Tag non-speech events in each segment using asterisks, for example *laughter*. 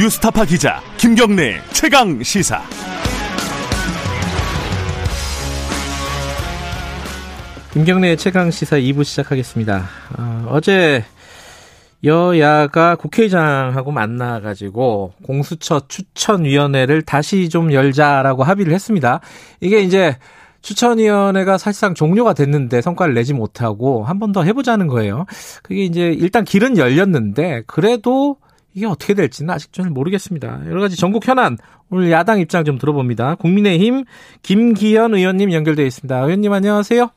뉴스타파 기자 김경래 최강 시사. 김경래 최강 시사 2부 시작하겠습니다. 어, 제 여야가 국회의장하고 만나가지고 공수처 추천위원회를 다시 좀 열자라고 합의를 했습니다. 이게 이제 추천위원회가 사실상 종료가 됐는데 성과를 내지 못하고 한 번 더 해보자는 거예요. 그게 이제 일단 길은 열렸는데 그래도 이게 어떻게 될지는 아직 잘 모르겠습니다. 여러 가지 전국 현안 오늘 야당 입장 좀 들어봅니다. 국민의힘 김기현 의원님 연결되어 있습니다. 의원님 안녕하세요.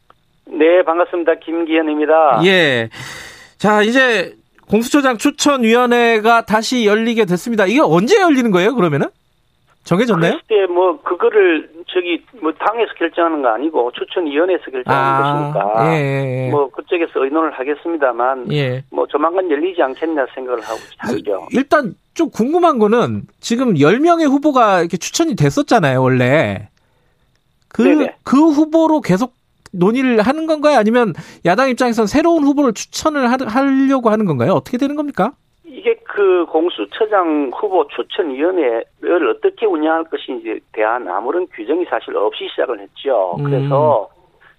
네 반갑습니다. 김기현입니다. 예. 자 이제 공수처장 추천위원회가 다시 열리게 됐습니다. 이게 언제 열리는 거예요? 그러면은 정해졌나요? 그때 뭐 그거를 저기 뭐 당에서 결정하는 거 아니고 추천위원회에서 결정하는 아, 것이니까 예, 예. 뭐 그쪽에서 의논을 하겠습니다만 예. 뭐 조만간 열리지 않겠냐 생각을 하고 있죠. 일단 좀 궁금한 거는 지금 10명의 후보가 이렇게 추천이 됐었잖아요, 원래. 그, 그 후보로 계속 논의를 하는 건가요? 아니면 야당 입장에선 새로운 후보를 추천을 하려고 하는 건가요? 어떻게 되는 겁니까? 그 공수처장 후보 추천위원회를 어떻게 운영할 것인지에 대한 아무런 규정이 사실 없이 시작을 했죠. 음. 그래서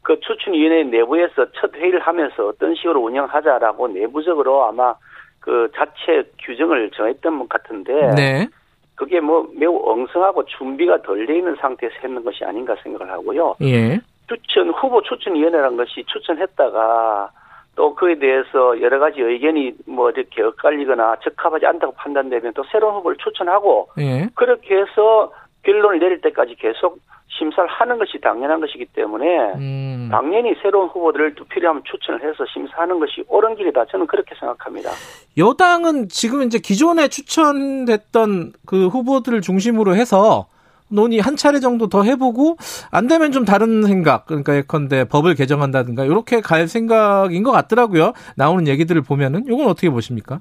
그 추천위원회 내부에서 첫 회의를 하면서 어떤 식으로 운영하자라고 내부적으로 아마 그 자체 규정을 정했던 것 같은데 네. 그게 뭐 매우 엉성하고 준비가 덜 돼 있는 상태에서 했는 것이 아닌가 생각을 하고요. 예. 추천 후보 추천위원회라는 것이 추천했다가 또 그에 대해서 여러 가지 의견이 뭐 이렇게 엇갈리거나 적합하지 않다고 판단되면 또 새로운 후보를 추천하고 예. 그렇게 해서 결론을 내릴 때까지 계속 심사를 하는 것이 당연한 것이기 때문에 음. 당연히 새로운 후보들을 필요하면 추천을 해서 심사하는 것이 옳은 길이다. 저는 그렇게 생각합니다. 여당은 지금 이제 기존에 추천됐던 그 후보들을 중심으로 해서 논의 한 차례 정도 더 해보고 안 되면 좀 다른 생각 그러니까 예컨대 법을 개정한다든가 이렇게 갈 생각인 것 같더라고요. 나오는 얘기들을 보면은 이건 어떻게 보십니까?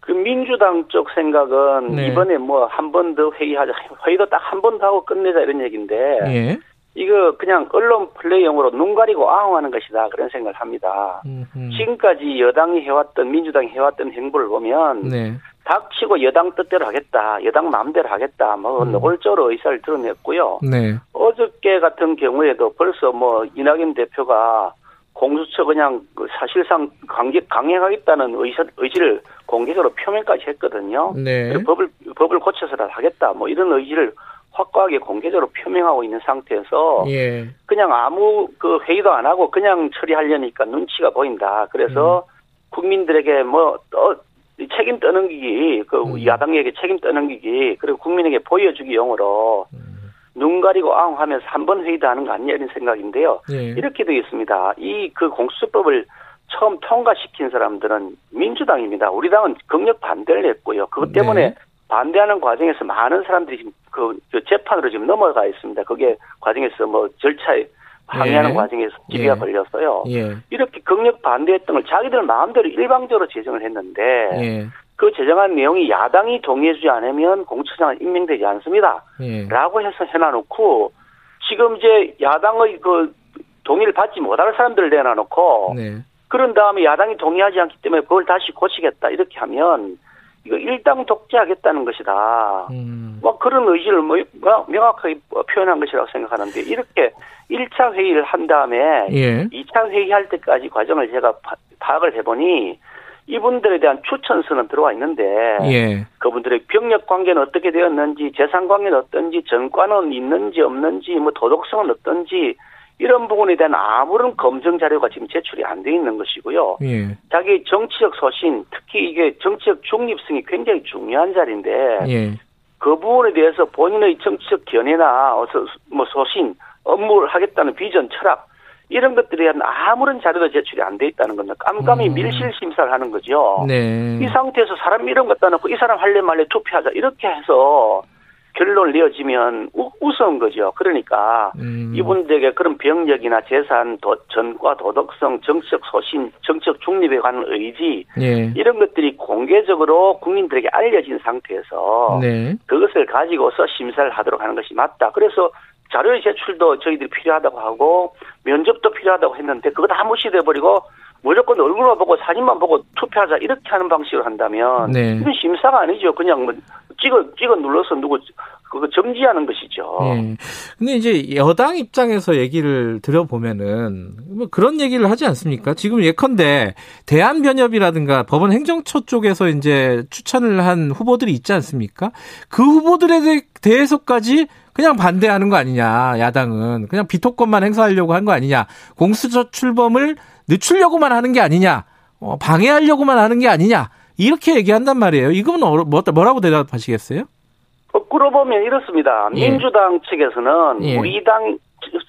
그 민주당 쪽 생각은 네. 이번에 뭐 한 번 더 회의하자 회의도 딱 한 번 더 하고 끝내자 이런 얘기인데 예. 이거 그냥 언론 플레이용으로 눈 가리고 아웅하는 것이다 그런 생각을 합니다. 음흠. 지금까지 여당이 해왔던 민주당이 해왔던 행보를 보면 네. 닥치고 여당 뜻대로 하겠다, 여당 마음대로 하겠다, 뭐 음. 노골적으로 의사를 드러냈고요. 네. 어저께 같은 경우에도 벌써 뭐 이낙연 대표가 공수처 그냥 그 사실상 강제 강행하겠다는 의사, 의지를 공개적으로 표명까지 했거든요. 네. 법을 법을 고쳐서라 하겠다, 뭐 이런 의지를 확고하게 공개적으로 표명하고 있는 상태에서 예. 그냥 아무 그 회의도 안 하고 그냥 처리하려니까 눈치가 보인다. 그래서 음. 국민들에게 뭐 어, 책임 떠넘기기, 그 음. 야당에게 책임 떠넘기기, 그리고 국민에게 보여주기 용으로 음. 눈 가리고 아웅하면서 한 번 회의도 하는 거 아니냐 이런 생각인데요. 예. 이렇게 되어 있습니다. 이 그 공수처법을 처음 통과시킨 사람들은 민주당입니다. 우리 당은 극력 반대를 했고요. 그것 때문에 네. 반대하는 과정에서 많은 사람들이 지금 그, 그 재판으로 지금 넘어가 있습니다. 그게 과정에서 뭐 절차에 항의하는 예. 과정에서 기비가 예. 걸렸어요. 예. 이렇게 극력 반대했던 걸 자기들 마음대로 일방적으로 제정을 했는데 예. 그 제정한 내용이 야당이 동의해주지 않으면 공처장은 임명되지 않습니다. 예. 라고 해서 해놔놓고 지금 이제 야당의 그 동의를 받지 못할 사람들을 내놔놓고 네. 그런 다음에 야당이 동의하지 않기 때문에 그걸 다시 고치겠다 이렇게 하면 이거 일당 독재하겠다는 것이다. 음. 뭐 그런 의지를 뭐, 뭐 명확하게 표현한 것이라고 생각하는데 이렇게 1차 회의를 한 다음에 예. 2차 회의할 때까지 과정을 제가 파악을 해보니 이분들에 대한 추천서는 들어와 있는데 예. 그분들의 병력 관계는 어떻게 되었는지 재산 관계는 어떤지 전과는 있는지 없는지 뭐 도덕성은 어떤지 이런 부분에 대한 아무런 검증 자료가 지금 제출이 안 돼 있는 것이고요. 예. 자기 정치적 소신, 특히 이게 정치적 중립성이 굉장히 중요한 자리인데 예. 그 부분에 대해서 본인의 정치적 견해나 어서 뭐 소신, 업무를 하겠다는 비전, 철학 이런 것들에 대한 아무런 자료도 제출이 안 돼 있다는 겁니다. 깜깜이 음. 밀실 심사를 하는 거죠. 네. 이 상태에서 사람 이름 갖다 놓고 이 사람 할래 말래 투표하자 이렇게 해서 결론을 내어지면 우, 우스운 거죠. 그러니까 음. 이분들에게 그런 병력이나 재산, 도, 전과 도덕성, 정치적 소신, 정치적 중립에 관한 의지 예. 이런 것들이 공개적으로 국민들에게 알려진 상태에서 네. 그것을 가지고서 심사를 하도록 하는 것이 맞다. 그래서 자료의 제출도 저희들이 필요하다고 하고 면접도 필요하다고 했는데 그거 다 무시돼 버리고 무조건 얼굴만 보고 사진만 보고 투표하자 이렇게 하는 방식으로 한다면 네. 이건 심사가 아니죠. 그냥 뭐 찍어 찍어 눌러서 누구 그거 정지하는 것이죠. 예. 근데 이제 여당 입장에서 얘기를 들어보면은 뭐 그런 얘기를 하지 않습니까? 지금 예컨대 대한변협이라든가 법원 행정처 쪽에서 이제 추천을 한 후보들이 있지 않습니까? 그 후보들에 대해서까지 그냥 반대하는 거 아니냐, 야당은. 그냥 비토권만 행사하려고 한 거 아니냐. 공수처 출범을 늦추려고만 하는 게 아니냐. 어, 방해하려고만 하는 게 아니냐. 이렇게 얘기한단 말이에요. 이건 뭐, 뭐라고 대답하시겠어요? 거꾸로 보면 이렇습니다. 예. 민주당 측에서는 예. 우리 당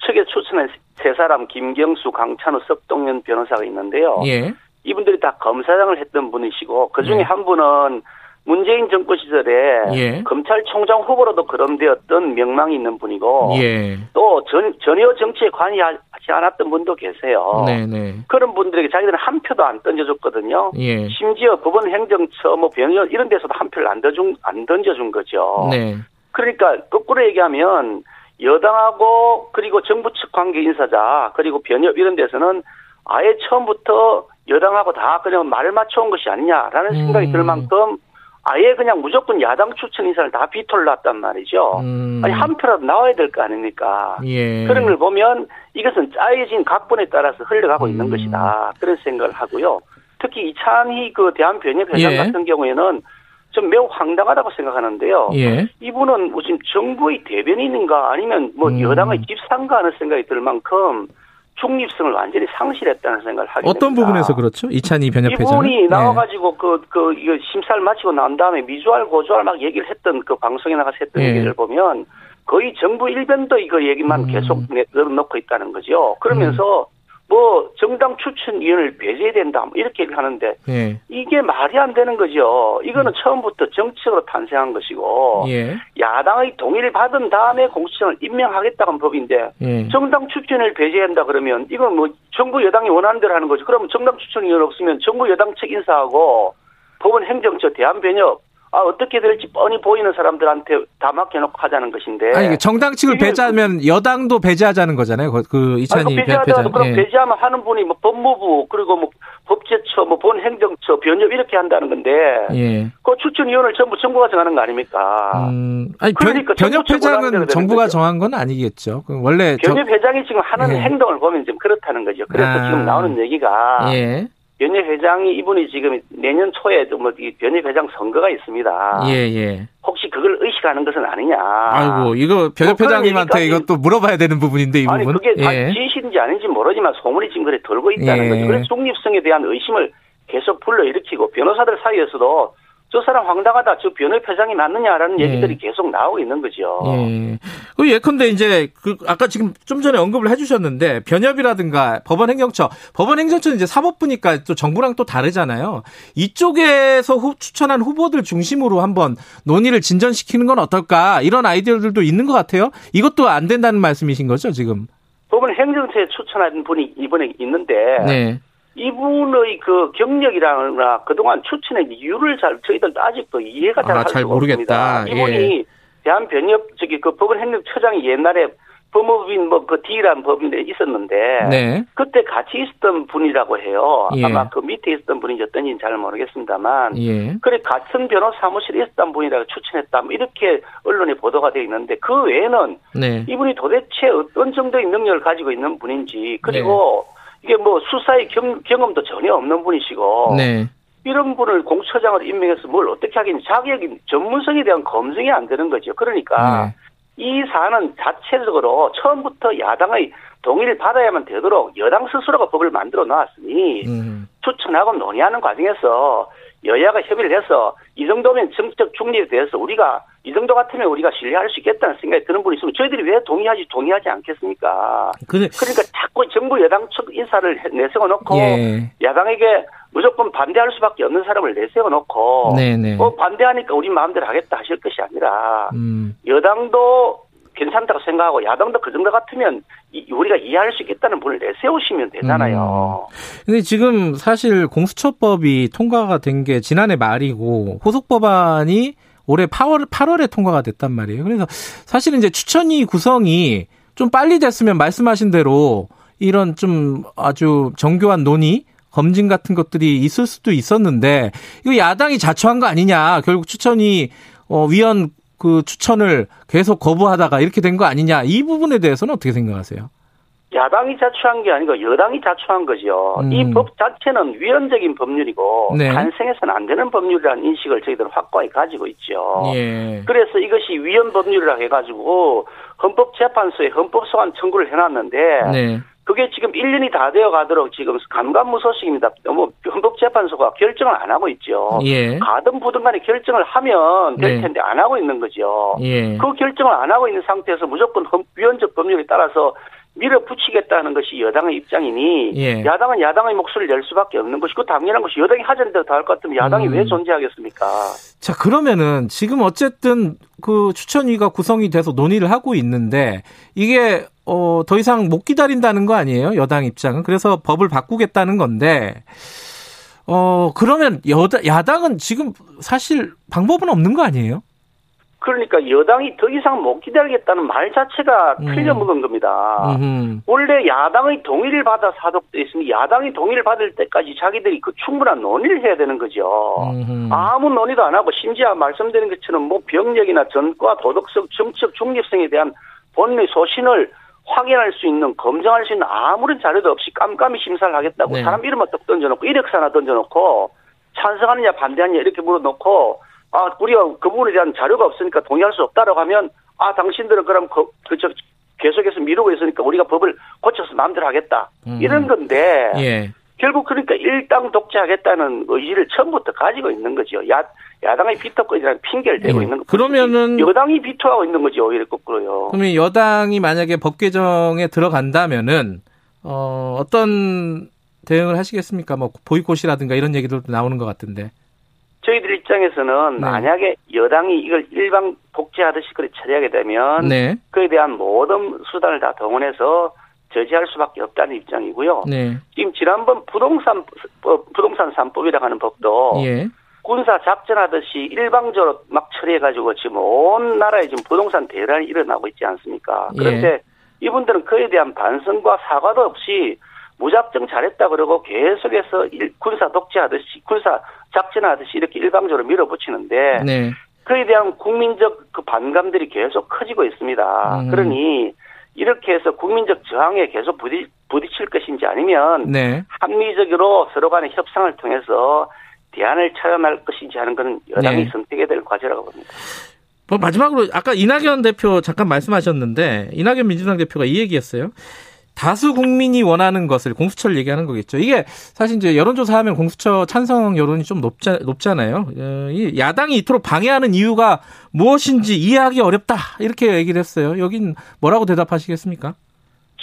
측에 추천한 세 사람 김경수, 강찬우, 석동현 변호사가 있는데요. 예. 이분들이 다 검사장을 했던 분이시고 그 중에 예. 한 분은 문재인 정부 시절에 예. 검찰총장 후보로도 거론되었던 명망이 있는 분이고 예. 또 전, 전혀 정치에 관여하지 않았던 분도 계세요. 네네. 네. 그런 분들에게 자기들은 한 표도 안 던져줬거든요. 예. 심지어 법원 행정처 뭐 병원 이런 데서도 한 표를 안 던져준 안 던져준 거죠. 네. 그러니까 거꾸로 얘기하면 여당하고 그리고 정부 측 관계 인사자 그리고 변협 이런 데서는 아예 처음부터 여당하고 다 그냥 말을 맞춰온 것이 아니냐라는 생각이 음. 들 만큼 아예 그냥 무조건 야당 추천 인사를 다 비토를 놨단 말이죠. 음. 아니 한 표라도 나와야 될 거 아닙니까? 예. 그런 걸 보면 이것은 짜여진 각본에 따라서 흘러가고 음. 있는 것이다. 그런 생각을 하고요. 특히 이찬희 그 대한변협 회장 예. 같은 경우에는 좀 매우 황당하다고 생각하는데요. 예. 이분은 뭐 지금 정부의 대변인인가 아니면 뭐 음. 여당의 집상가 하는 생각이 들 만큼 중립성을 완전히 상실했다는 생각을 하게 어떤 됩니다. 부분에서 그렇죠? 이찬희 변협회장 이분이 네. 나와가지고 그, 그, 이거 심사를 마치고 난 다음에 미주알, 고주알 막 얘기를 했던 그 방송에 나가서 했던 네. 얘기를 보면 거의 정부 일변도 이거 얘기만 음. 계속 넣어놓고 있다는 거죠. 그러면서 음. 뭐 정당 추천위원을 배제해야 된다 뭐 이렇게 얘기를 하는데 예. 이게 말이 안 되는 거죠. 이거는 음. 처음부터 정책으로 탄생한 것이고 예. 야당의 동의를 받은 다음에 공수처를 임명하겠다는 법인데 예. 정당 추천을 배제한다 그러면 이건 뭐 정부 여당이 원하는 대로 하는 거죠. 그러면 정당 추천위원 없으면 정부 여당 측 인사하고 법원 행정처 대한변협 아, 어떻게 될지 뻔히 보이는 사람들한테 다 맡겨놓고 하자는 것인데. 아니, 정당 측을 배제하면 여당도 배제하자는 거잖아요. 그, 그 이찬희 아니, 배제하자 그럼 예. 배제하면 하는 분이 뭐 법무부 그리고 뭐 법제처, 뭐 본행정처, 변협 이렇게 한다는 건데. 예. 그 추천위원을 전부 정부가 정하는 거 아닙니까? 음, 아니, 그러니까 변협회장은 정부가 정한 건 아니겠죠. 원래 변협회장이 지금 하는 예. 행동을 보면 좀 그렇다는 거죠. 그래서 아. 지금 나오는 얘기가. 예. 변협회장이 이분이 지금 내년 초에 뭐이 변협회장 선거가 있습니다. 예, 예. 혹시 그걸 의식하는 것은 아니냐. 아이고, 이거 변협회장님한테 뭐 이것도 물어봐야 되는 부분인데, 이 부분. 아니, 그게 예. 진실인지 아닌지 모르지만 소문이 지금 그래 돌고 있다는 예. 거죠. 그래서 중립성에 대한 의심을 계속 불러일으키고 변호사들 사이에서도 저 사람 황당하다. 저 변호회장이 맞느냐라는 예. 얘기들이 계속 나오고 있는 거죠. 예. 그 예컨대 이제 그 아까 지금 좀 전에 언급을 해주셨는데 변협이라든가 법원 행정처, 법원 행정처는 이제 사법부니까 또 정부랑 또 다르잖아요. 이쪽에서 후, 추천한 후보들 중심으로 한번 논의를 진전시키는 건 어떨까 이런 아이디어들도 있는 것 같아요. 이것도 안 된다는 말씀이신 거죠 지금? 법원 행정처에 추천한 분이 이번에 있는데. 네. 이분의 그 경력이라거나 그동안 추천의 이유를 잘 저희들도 아직도 이해가 잘할 아, 잘 모르겠다. 없습니다. 이분이 예. 대한 변협 저기 그 법원행정처장이 옛날에 법무부인 뭐 그 D라는 법인에 있었는데 네. 그때 같이 있었던 분이라고 해요. 예. 아마 그 밑에 있었던 분이었던지는 잘 모르겠습니다만 예. 그래 같은 변호사 사무실에 있었던 분이라고 추천했다 뭐 이렇게 언론에 보도가 되어 있는데 그 외에는 네. 이분이 도대체 어떤 정도의 능력을 가지고 있는 분인지 그리고 네. 이게 뭐 수사의 경, 경험도 전혀 없는 분이시고 네. 이런 분을 공처장으로 임명해서 뭘 어떻게 하겠니 자격이 전문성에 대한 검증이 안 되는 거죠. 그러니까 네. 이 사안은 자체적으로 처음부터 야당의 동의를 받아야만 되도록 여당 스스로가 법을 만들어 놨으니 음. 추천하고 논의하는 과정에서 여야가 협의를 해서 이 정도면 정책 중립에 대해서 우리가 이 정도 같으면 우리가 신뢰할 수 있겠다는 생각이 드는 분이 있으면 저희들이 왜 동의하지 동의하지 않겠습니까? 그래. 그러니까 자꾸 정부 여당 측 인사를 내세워 놓고 예. 야당에게 무조건 반대할 수밖에 없는 사람을 내세워 놓고 뭐 반대하니까 우리 마음대로 하겠다 하실 것이 아니라 음. 여당도 괜찮다고 생각하고 야당도 그 정도 같으면 우리가 이해할 수 있겠다는 분을 내세우시면 되잖아요. 음. 근데 지금 사실 공수처법이 통과가 된 게 지난해 말이고 호속 법안이 올해 8월 8월에 통과가 됐단 말이에요. 그래서 사실은 이제 추천위 구성이 좀 빨리 됐으면 말씀하신 대로 이런 좀 아주 정교한 논의 검증 같은 것들이 있을 수도 있었는데 이거 야당이 자초한 거 아니냐. 결국 추천이 어 위원 그 추천을 계속 거부하다가 이렇게 된 거 아니냐. 이 부분에 대해서는 어떻게 생각하세요? 야당이 자초한 게 아니고 여당이 자초한 거죠. 음. 이법 자체는 위헌적인 법률이고 네. 탄생해서는 안 되는 법률이라는 인식을 저희들은 확고히 가지고 있죠. 예. 그래서 이것이 위헌 법률이라 해가지고 헌법재판소에 헌법소환 청구를 해놨는데 네. 그게 지금 1년이 다 되어 가도록 지금 감감무소식입니다. 너무 헌법재판소가 결정을 안 하고 있죠. 예. 가든 부든 간에 결정을 하면 될 네. 텐데 안 하고 있는 거죠. 예. 그 결정을 안 하고 있는 상태에서 무조건 위헌적 법률에 따라서 밀어붙이겠다는 것이 여당의 입장이니 예. 야당은 야당의 목소리를 낼 수밖에 없는 것이고 당연한 것이 여당이 하자는 대로 다 할 것 같으면 야당이 음. 왜 존재하겠습니까? 자 그러면은 지금 어쨌든 그 추천위가 구성이 돼서 논의를 하고 있는데 이게 어, 더 이상 못 기다린다는 거 아니에요? 여당 입장은. 그래서 법을 바꾸겠다는 건데, 어, 그러면 여당, 야당은 지금 사실 방법은 없는 거 아니에요? 그러니까 여당이 더 이상 못 기다리겠다는 말 자체가 음. 틀려먹은 겁니다. 음흠. 원래 야당의 동의를 받아 사독돼 있으면 야당이 동의를 받을 때까지 자기들이 그 충분한 논의를 해야 되는 거죠. 음흠. 아무 논의도 안 하고 심지어 말씀드린 것처럼 뭐 병력이나 전과 도덕성, 정치적 중립성에 대한 본의 소신을 확인할 수 있는 검증할 수 있는 아무런 자료도 없이 깜깜이 심사를 하겠다고 네. 사람 이름만 딱 던져놓고 이력서 하나 던져놓고 찬성하느냐 반대하느냐 이렇게 물어놓고 아 우리가 그 부분에 대한 자료가 없으니까 동의할 수 없다라고 하면 아 당신들은 그럼 그, 그 저, 계속해서 미루고 있으니까 우리가 법을 고쳐서 마음대로 하겠다 음. 이런 건데 예. 결국 그러니까 일당 독재하겠다는 의지를 처음부터 가지고 있는 거죠. 야, 야당의 비토권이라는 핑계를 대고 예. 있는 거죠. 그러면은 여당이 비토하고 있는 거죠. 오히려 거꾸로요. 그러면 여당이 만약에 법 개정에 들어간다면은 어, 어떤 대응을 하시겠습니까? 뭐 보이콧이라든가 이런 얘기들도 나오는 것 같은데. 저희들 입장에서는 네. 만약에 여당이 이걸 일방 독재하듯이 그렇게 처리하게 되면 네. 그에 대한 모든 수단을 다 동원해서 저지할 수밖에 없다는 입장이고요. 네. 지금 지난번 부동산 부동산 3법이라고 하는 법도 예. 군사 작전하듯이 일방적으로 막 처리해가지고 지금 온 나라에 지금 부동산 대란이 일어나고 있지 않습니까? 예. 그런데 예. 이분들은 그에 대한 반성과 사과도 없이 무작정 잘했다 그러고 계속해서 군사 독재하듯이 군사 작전하듯이 이렇게 일방적으로 밀어붙이는데 네. 그에 대한 국민적 그 반감들이 계속 커지고 있습니다. 음. 그러니 이렇게 해서 국민적 저항에 계속 부딪, 부딪힐 것인지 아니면 네. 합리적으로 서로 간의 협상을 통해서 대안을 찾아낼 것인지 하는 것은 여당이 네. 선택해야 될 과제라고 봅니다. 뭐 마지막으로 아까 이낙연 대표 잠깐 말씀하셨는데 이낙연 민주당 대표가 이 얘기했어요. 다수 국민이 원하는 것을 공수처를 얘기하는 거겠죠. 이게 사실 이제 여론조사하면 공수처 찬성 여론이 좀 높자, 높잖아요. 어, 이 야당이 이토록 방해하는 이유가 무엇인지 이해하기 어렵다. 이렇게 얘기를 했어요. 여긴 뭐라고 대답하시겠습니까?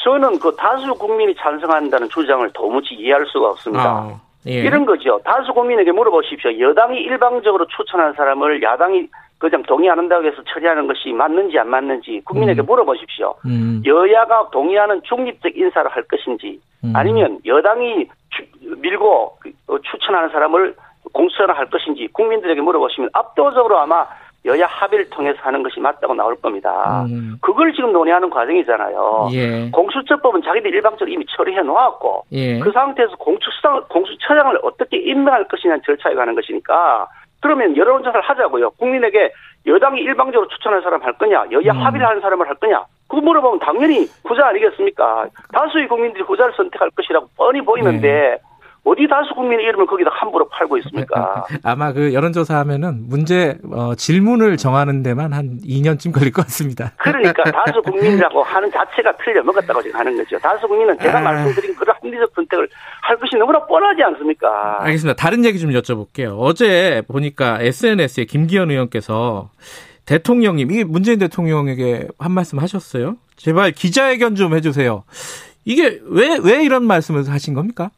저는 그 다수 국민이 찬성한다는 주장을 도무지 이해할 수가 없습니다. 아, 예. 이런 거죠. 다수 국민에게 물어보십시오. 여당이 일방적으로 추천한 사람을 야당이 그냥 동의 안 한다고 해서 처리하는 것이 맞는지 안 맞는지 국민에게 음. 물어보십시오. 음. 여야가 동의하는 중립적 인사를 할 것인지 음. 아니면 여당이 추, 밀고 그, 어, 추천하는 사람을 공수처를 할 것인지 국민들에게 물어보시면 압도적으로 아마 여야 합의를 통해서 하는 것이 맞다고 나올 겁니다. 음. 그걸 지금 논의하는 과정이잖아요. 예. 공수처법은 자기들 일방적으로 이미 처리해 놓았고 예. 그 상태에서 공수처장, 공수처장을 어떻게 임명할 것이냐는 절차에 가는 것이니까 그러면 여론조사를 하자고요. 국민에게 여당이 일방적으로 추천할 사람 할 거냐, 여야 음. 합의를 하는 사람을 할 거냐. 그거 물어보면 당연히 후자 아니겠습니까? 다수의 국민들이 후자를 선택할 것이라고 뻔히 보이는데 네. 어디 다수 국민의 이름을 거기다 함부로 팔고 있습니까? *laughs* 아마 그 여론조사 하면은 문제 어, 질문을 정하는 데만 한 2년쯤 걸릴 것 같습니다. *laughs* 그러니까 다수 국민이라고 하는 자체가 틀려먹었다고 지금 하는 거죠. 다수 국민은 제가 아... 말씀드린 그런 합리적 선택을 할 것이 너무나 뻔하지 않습니까? 알겠습니다. 다른 얘기 좀 여쭤볼게요. 어제 보니까 SNS에 김기현 의원께서 대통령님, 이 문재인 대통령에게 한 말씀 하셨어요. 제발 기자회견 좀 해주세요. 이게 왜, 왜 이런 말씀을 하신 겁니까?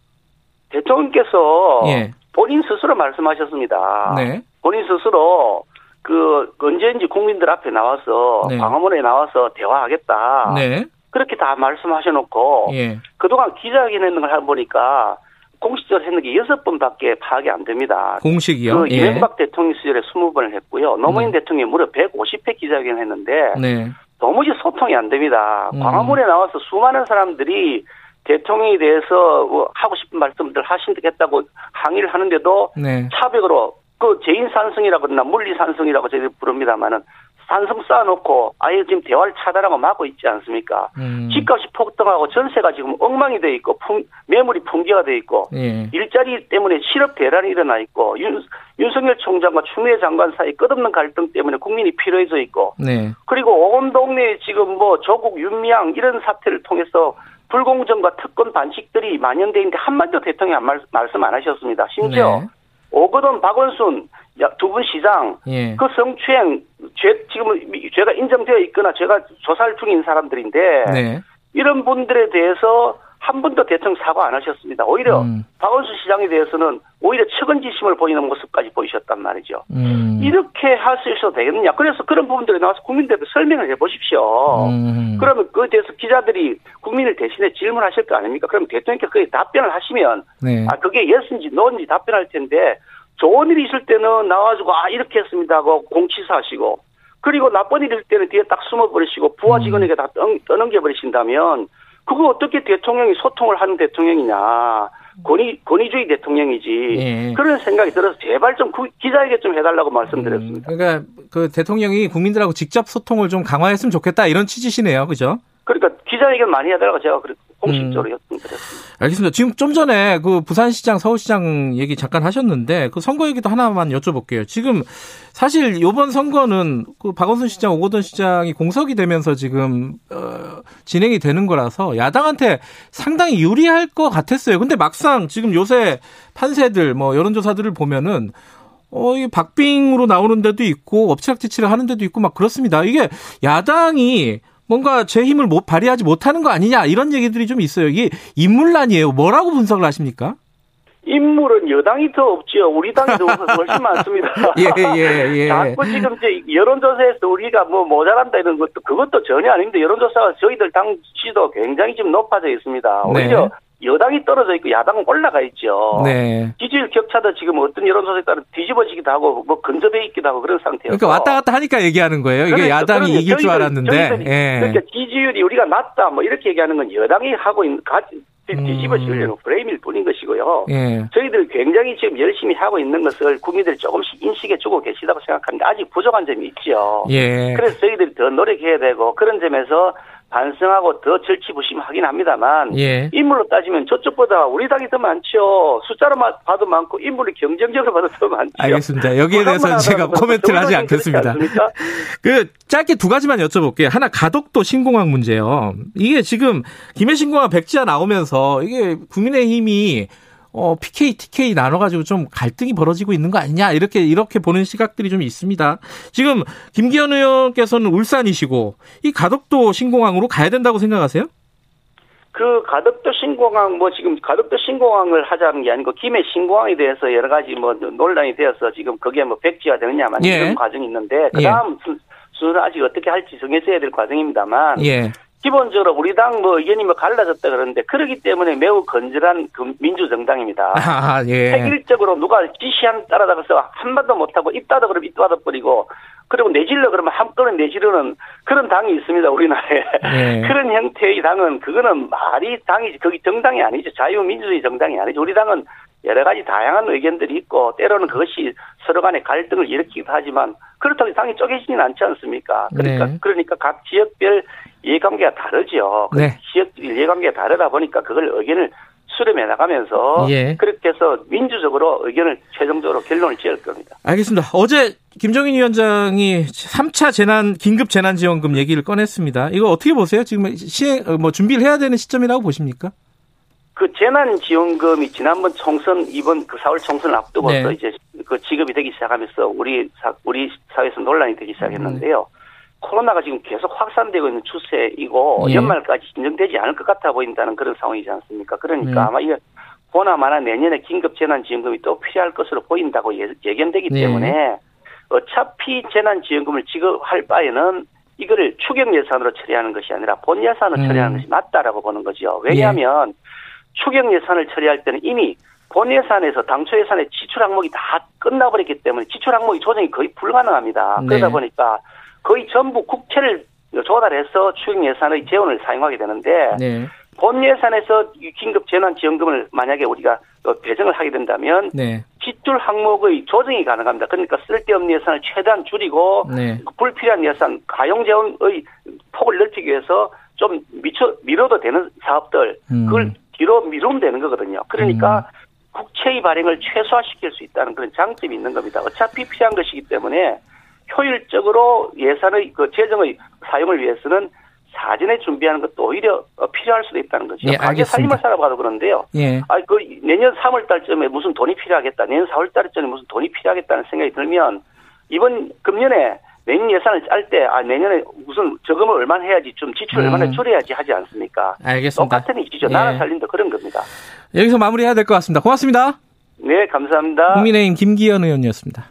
대통령께서 예. 본인 스스로 말씀하셨습니다. 네. 본인 스스로 그 언제인지 국민들 앞에 나와서 네. 광화문에 나와서 대화하겠다. 네. 그렇게 다 말씀하셔놓고 예. 그동안 기자회견 을 해보니까 공식적으로 했는 게 여섯 번밖에 파악이 안 됩니다. 공식이요? 그 예. 이명박 대통령 시절에 스무 번을 했고요. 노무현 네. 대통령이 무려 150회 기자회견 을 했는데 네. 도무지 소통이 안 됩니다. 음. 광화문에 나와서 수많은 사람들이 대통령에 대해서 뭐 하고 싶은 말씀들 하신다고 항의를 하는데도 네. 차벽으로 그 재인 산성이라고 그러나 물리 산성이라고 저희들 부릅니다만은 산성 쌓아놓고 아예 지금 대화를 차단하고 막고 있지 않습니까? 음. 집값이 폭등하고 전세가 지금 엉망이 돼 있고 풍, 매물이 풍기가 돼 있고 예. 일자리 때문에 실업 대란이 일어나 있고 윤, 윤석열 총장과 추미애 장관 사이 끝없는 갈등 때문에 국민이 필요해져 있고 네. 그리고 온 동네에 지금 뭐 조국 윤미향 이런 사태를 통해서 불공정과 특권 반칙들이 만연돼 있는데 한마디도 대통령이 말, 말씀 안 하셨습니다. 심지어 네. 오거돈 박원순 두 분 시장 예. 그 성추행 죄 지금 죄가 인정되어 있거나 죄가 조사를 중인 사람들인데 네. 이런 분들에 대해서 한 번도 대통령 사과 안 하셨습니다. 오히려 음. 박원순 시장에 대해서는 오히려 측은지심을 보이는 모습까지 보이셨단 말이죠. 음. 이렇게 할 수 있어도 되겠느냐. 그래서 그런 부분들에 나와서 국민들에게 설명을 해 보십시오. 음. 그러면 그에 대해서 기자들이 국민을 대신에 질문하실 거 아닙니까? 그럼 대통령께서 그에 답변을 하시면 네. 아 그게 yes인지 no인지 답변할 텐데 좋은 일이 있을 때는 나와가지고 아 이렇게 했습니다 하고 공치사하시고 그리고 나쁜 일일 때는 뒤에 딱 숨어버리시고 부하 음. 직원에게 다 떠넘겨버리신다면 그거 어떻게 대통령이 소통을 하는 대통령이냐. 권위, 권위주의 대통령이지. 예. 그런 생각이 들어서 제발 좀 기자에게 좀 해달라고 말씀드렸습니다. 음, 그러니까 그 대통령이 국민들하고 직접 소통을 좀 강화했으면 좋겠다 이런 취지시네요. 그죠? 그러니까 기자에게 많이 해달라고 제가 공식적으로 음. 요청드렸습니다. 알겠습니다. 지금 좀 전에 그 부산시장, 서울시장 얘기 잠깐 하셨는데 그 선거 얘기도 하나만 여쭤볼게요. 지금 사실 이번 선거는 그 박원순 시장, 오거돈 시장이 공석이 되면서 지금 어, 진행이 되는 거라서 야당한테 상당히 유리할 것 같았어요. 근데 막상 지금 요새 판세들 뭐 여론조사들을 보면은 어, 이 박빙으로 나오는 데도 있고 업체학지치를 하는 데도 있고 막 그렇습니다. 이게 야당이 뭔가 제 힘을 못 발휘하지 못하는 거 아니냐 이런 얘기들이 좀 있어요. 이게 인물란이에요. 뭐라고 분석을 하십니까? 인물은 여당이 더 없지요. 우리 당이 더 훨씬 많습니다. *laughs* 예, 예, 예. 자꾸 지금 이제 여론조사에서 우리가 뭐 모자란다 이런 것도 그것도 전혀 아닌데 여론조사가 저희들 당 지도 굉장히 지금 높아져 있습니다. 오히려 네. 여당이 떨어져 있고 야당은 올라가 있죠. 네. 지지율 격차도 지금 어떤 여론조사에 따라 뒤집어지기도 하고 뭐 근접해 있기도 하고 그런 상태예요. 그러니까 왔다 갔다 하니까 얘기하는 거예요. 이게 그러니까, 야당이 그러니까 이길 저희들, 줄 알았는데. 예. 그러니까 지지율이 우리가 낮다 뭐 이렇게 얘기하는 건 여당이 하고 있는 가지 뒤집어지려는 음. 프레임일 뿐인 것이고요. 예. 저희들 굉장히 지금 열심히 하고 있는 것을 국민들이 조금씩 인식해 주고 계시다고 생각하는데 아직 부족한 점이 있죠. 예. 그래서 저희들이 더 노력해야 되고 그런 점에서 반성하고 더 절치부심하긴 합니다만 예. 인물로 따지면 저쪽보다 우리 당이 더 많죠. 숫자로 봐도 많고 인물이 경쟁적으로 봐도 더 많죠. 알겠습니다. 여기에 대해서 제가 코멘트를 하지 않겠습니다. 그 짧게 두 가지만 여쭤볼게요. 하나 가덕도 신공항 문제요. 이게 지금 김해 신공항 백지화 나오면서 이게 국민의힘이 어, PK, TK 나눠가지고 좀 갈등이 벌어지고 있는 거 아니냐, 이렇게, 이렇게 보는 시각들이 좀 있습니다. 지금, 김기현 의원께서는 울산이시고, 이 가덕도 신공항으로 가야 된다고 생각하세요? 그 가덕도 신공항 뭐 지금 가덕도 신공항을 하자는 게 아니고 김해 신공항에 대해서 여러 가지 뭐 논란이 되어서 지금 그게 뭐 백지화 되느냐만 예. 이런 과정이 있는데 그다음 예. 순서는 아직 어떻게 할지 정해져야 될 과정입니다만 예. 기본적으로 우리 당 뭐 의견이 뭐 갈라졌다 그러는데 그러기 때문에 매우 건전한 그 민주정당입니다. *laughs* 아, 예. 획일적으로 누가 지시한 따라다가서 한마도 못하고 입다도 그러면 입다도 버리고 그리고 내질러 그러면 한꺼번에 내지르는 그런 당이 있습니다 우리나라에 예. *laughs* 그런 형태의 당은 그거는 말이 당이지 거기 정당이 아니죠 자유민주주의 정당이 아니죠 우리 당은 여러 가지 다양한 의견들이 있고 때로는 그것이 서로 간의 갈등을 일으키기도 하지만 그렇다고 당이 쪼개지는 않지 않습니까? 그러니까 네. 그러니까 각 지역별 이해관계가 다르죠. 그 네. 지역별 이해관계가 다르다 보니까 그걸 의견을 수렴해 나가면서 예. 그렇게 해서 민주적으로 의견을 최종적으로 결론을 지을 겁니다. 알겠습니다. 어제 김정인 위원장이 3차 재난 긴급 재난 지원금 얘기를 꺼냈습니다. 이거 어떻게 보세요? 지금 시행 뭐 준비를 해야 되는 시점이라고 보십니까? 그 재난 지원금이 지난번 총선 이번 그 4월 총선을 앞두고서 네. 이제 그 지급이 되기 시작하면서 우리 사, 우리 사회에서 논란이 되기 시작했는데요. 음. 코로나가 지금 계속 확산되고 있는 추세이고 예. 연말까지 진정되지 않을 것 같아 보인다는 그런 상황이지 않습니까? 그러니까 네. 아마 이게 보나마나 내년에 긴급 재난지원금이 또 필요할 것으로 보인다고 예, 예견되기 네. 때문에 어차피 재난지원금을 지급할 바에는 이거를 추경 예산으로 처리하는 것이 아니라 본 예산으로 음. 처리하는 것이 맞다라고 보는 거죠. 왜냐하면 예. 추경 예산을 처리할 때는 이미 본 예산에서 당초 예산의 지출 항목이 다 끝나버렸기 때문에 지출 항목이 조정이 거의 불가능합니다. 네. 그러다 보니까 거의 전부 국채를 조달해서 추경 예산의 재원을 사용하게 되는데 네. 본 예산에서 긴급 재난 지원금을 만약에 우리가 배정을 하게 된다면 네. 지출 항목의 조정이 가능합니다. 그러니까 쓸데없는 예산을 최대한 줄이고 네. 불필요한 예산, 가용 재원의 폭을 넓히기 위해서 좀 미쳐 미뤄도 되는 사업들 음. 그걸 뒤로 미루면 되는 거거든요. 그러니까 음. 국채의 발행을 최소화시킬 수 있다는 그런 장점이 있는 겁니다. 어차피 필요한 것이기 때문에 효율적으로 예산의 그 재정의 사용을 위해서는 사전에 준비하는 것도 오히려 필요할 수도 있다는 거죠. 예, 가게 살림을 살아봐도 그런데요. 예. 아, 그 내년 3월 달쯤에 무슨 돈이 필요하겠다, 내년 4월 달쯤에 무슨 돈이 필요하겠다는 생각이 들면 이번 금년에 내년 예산을 짤 때, 아, 내년에 무슨 저금을 얼마나 해야지, 좀 지출을 음. 얼마나 줄여야지 하지 않습니까? 알겠습니다. 똑같은 이슈죠. 예. 나라 살림도 그런 겁니다. 여기서 마무리해야 될 것 같습니다. 고맙습니다. 네, 감사합니다. 국민의힘 김기현 의원이었습니다.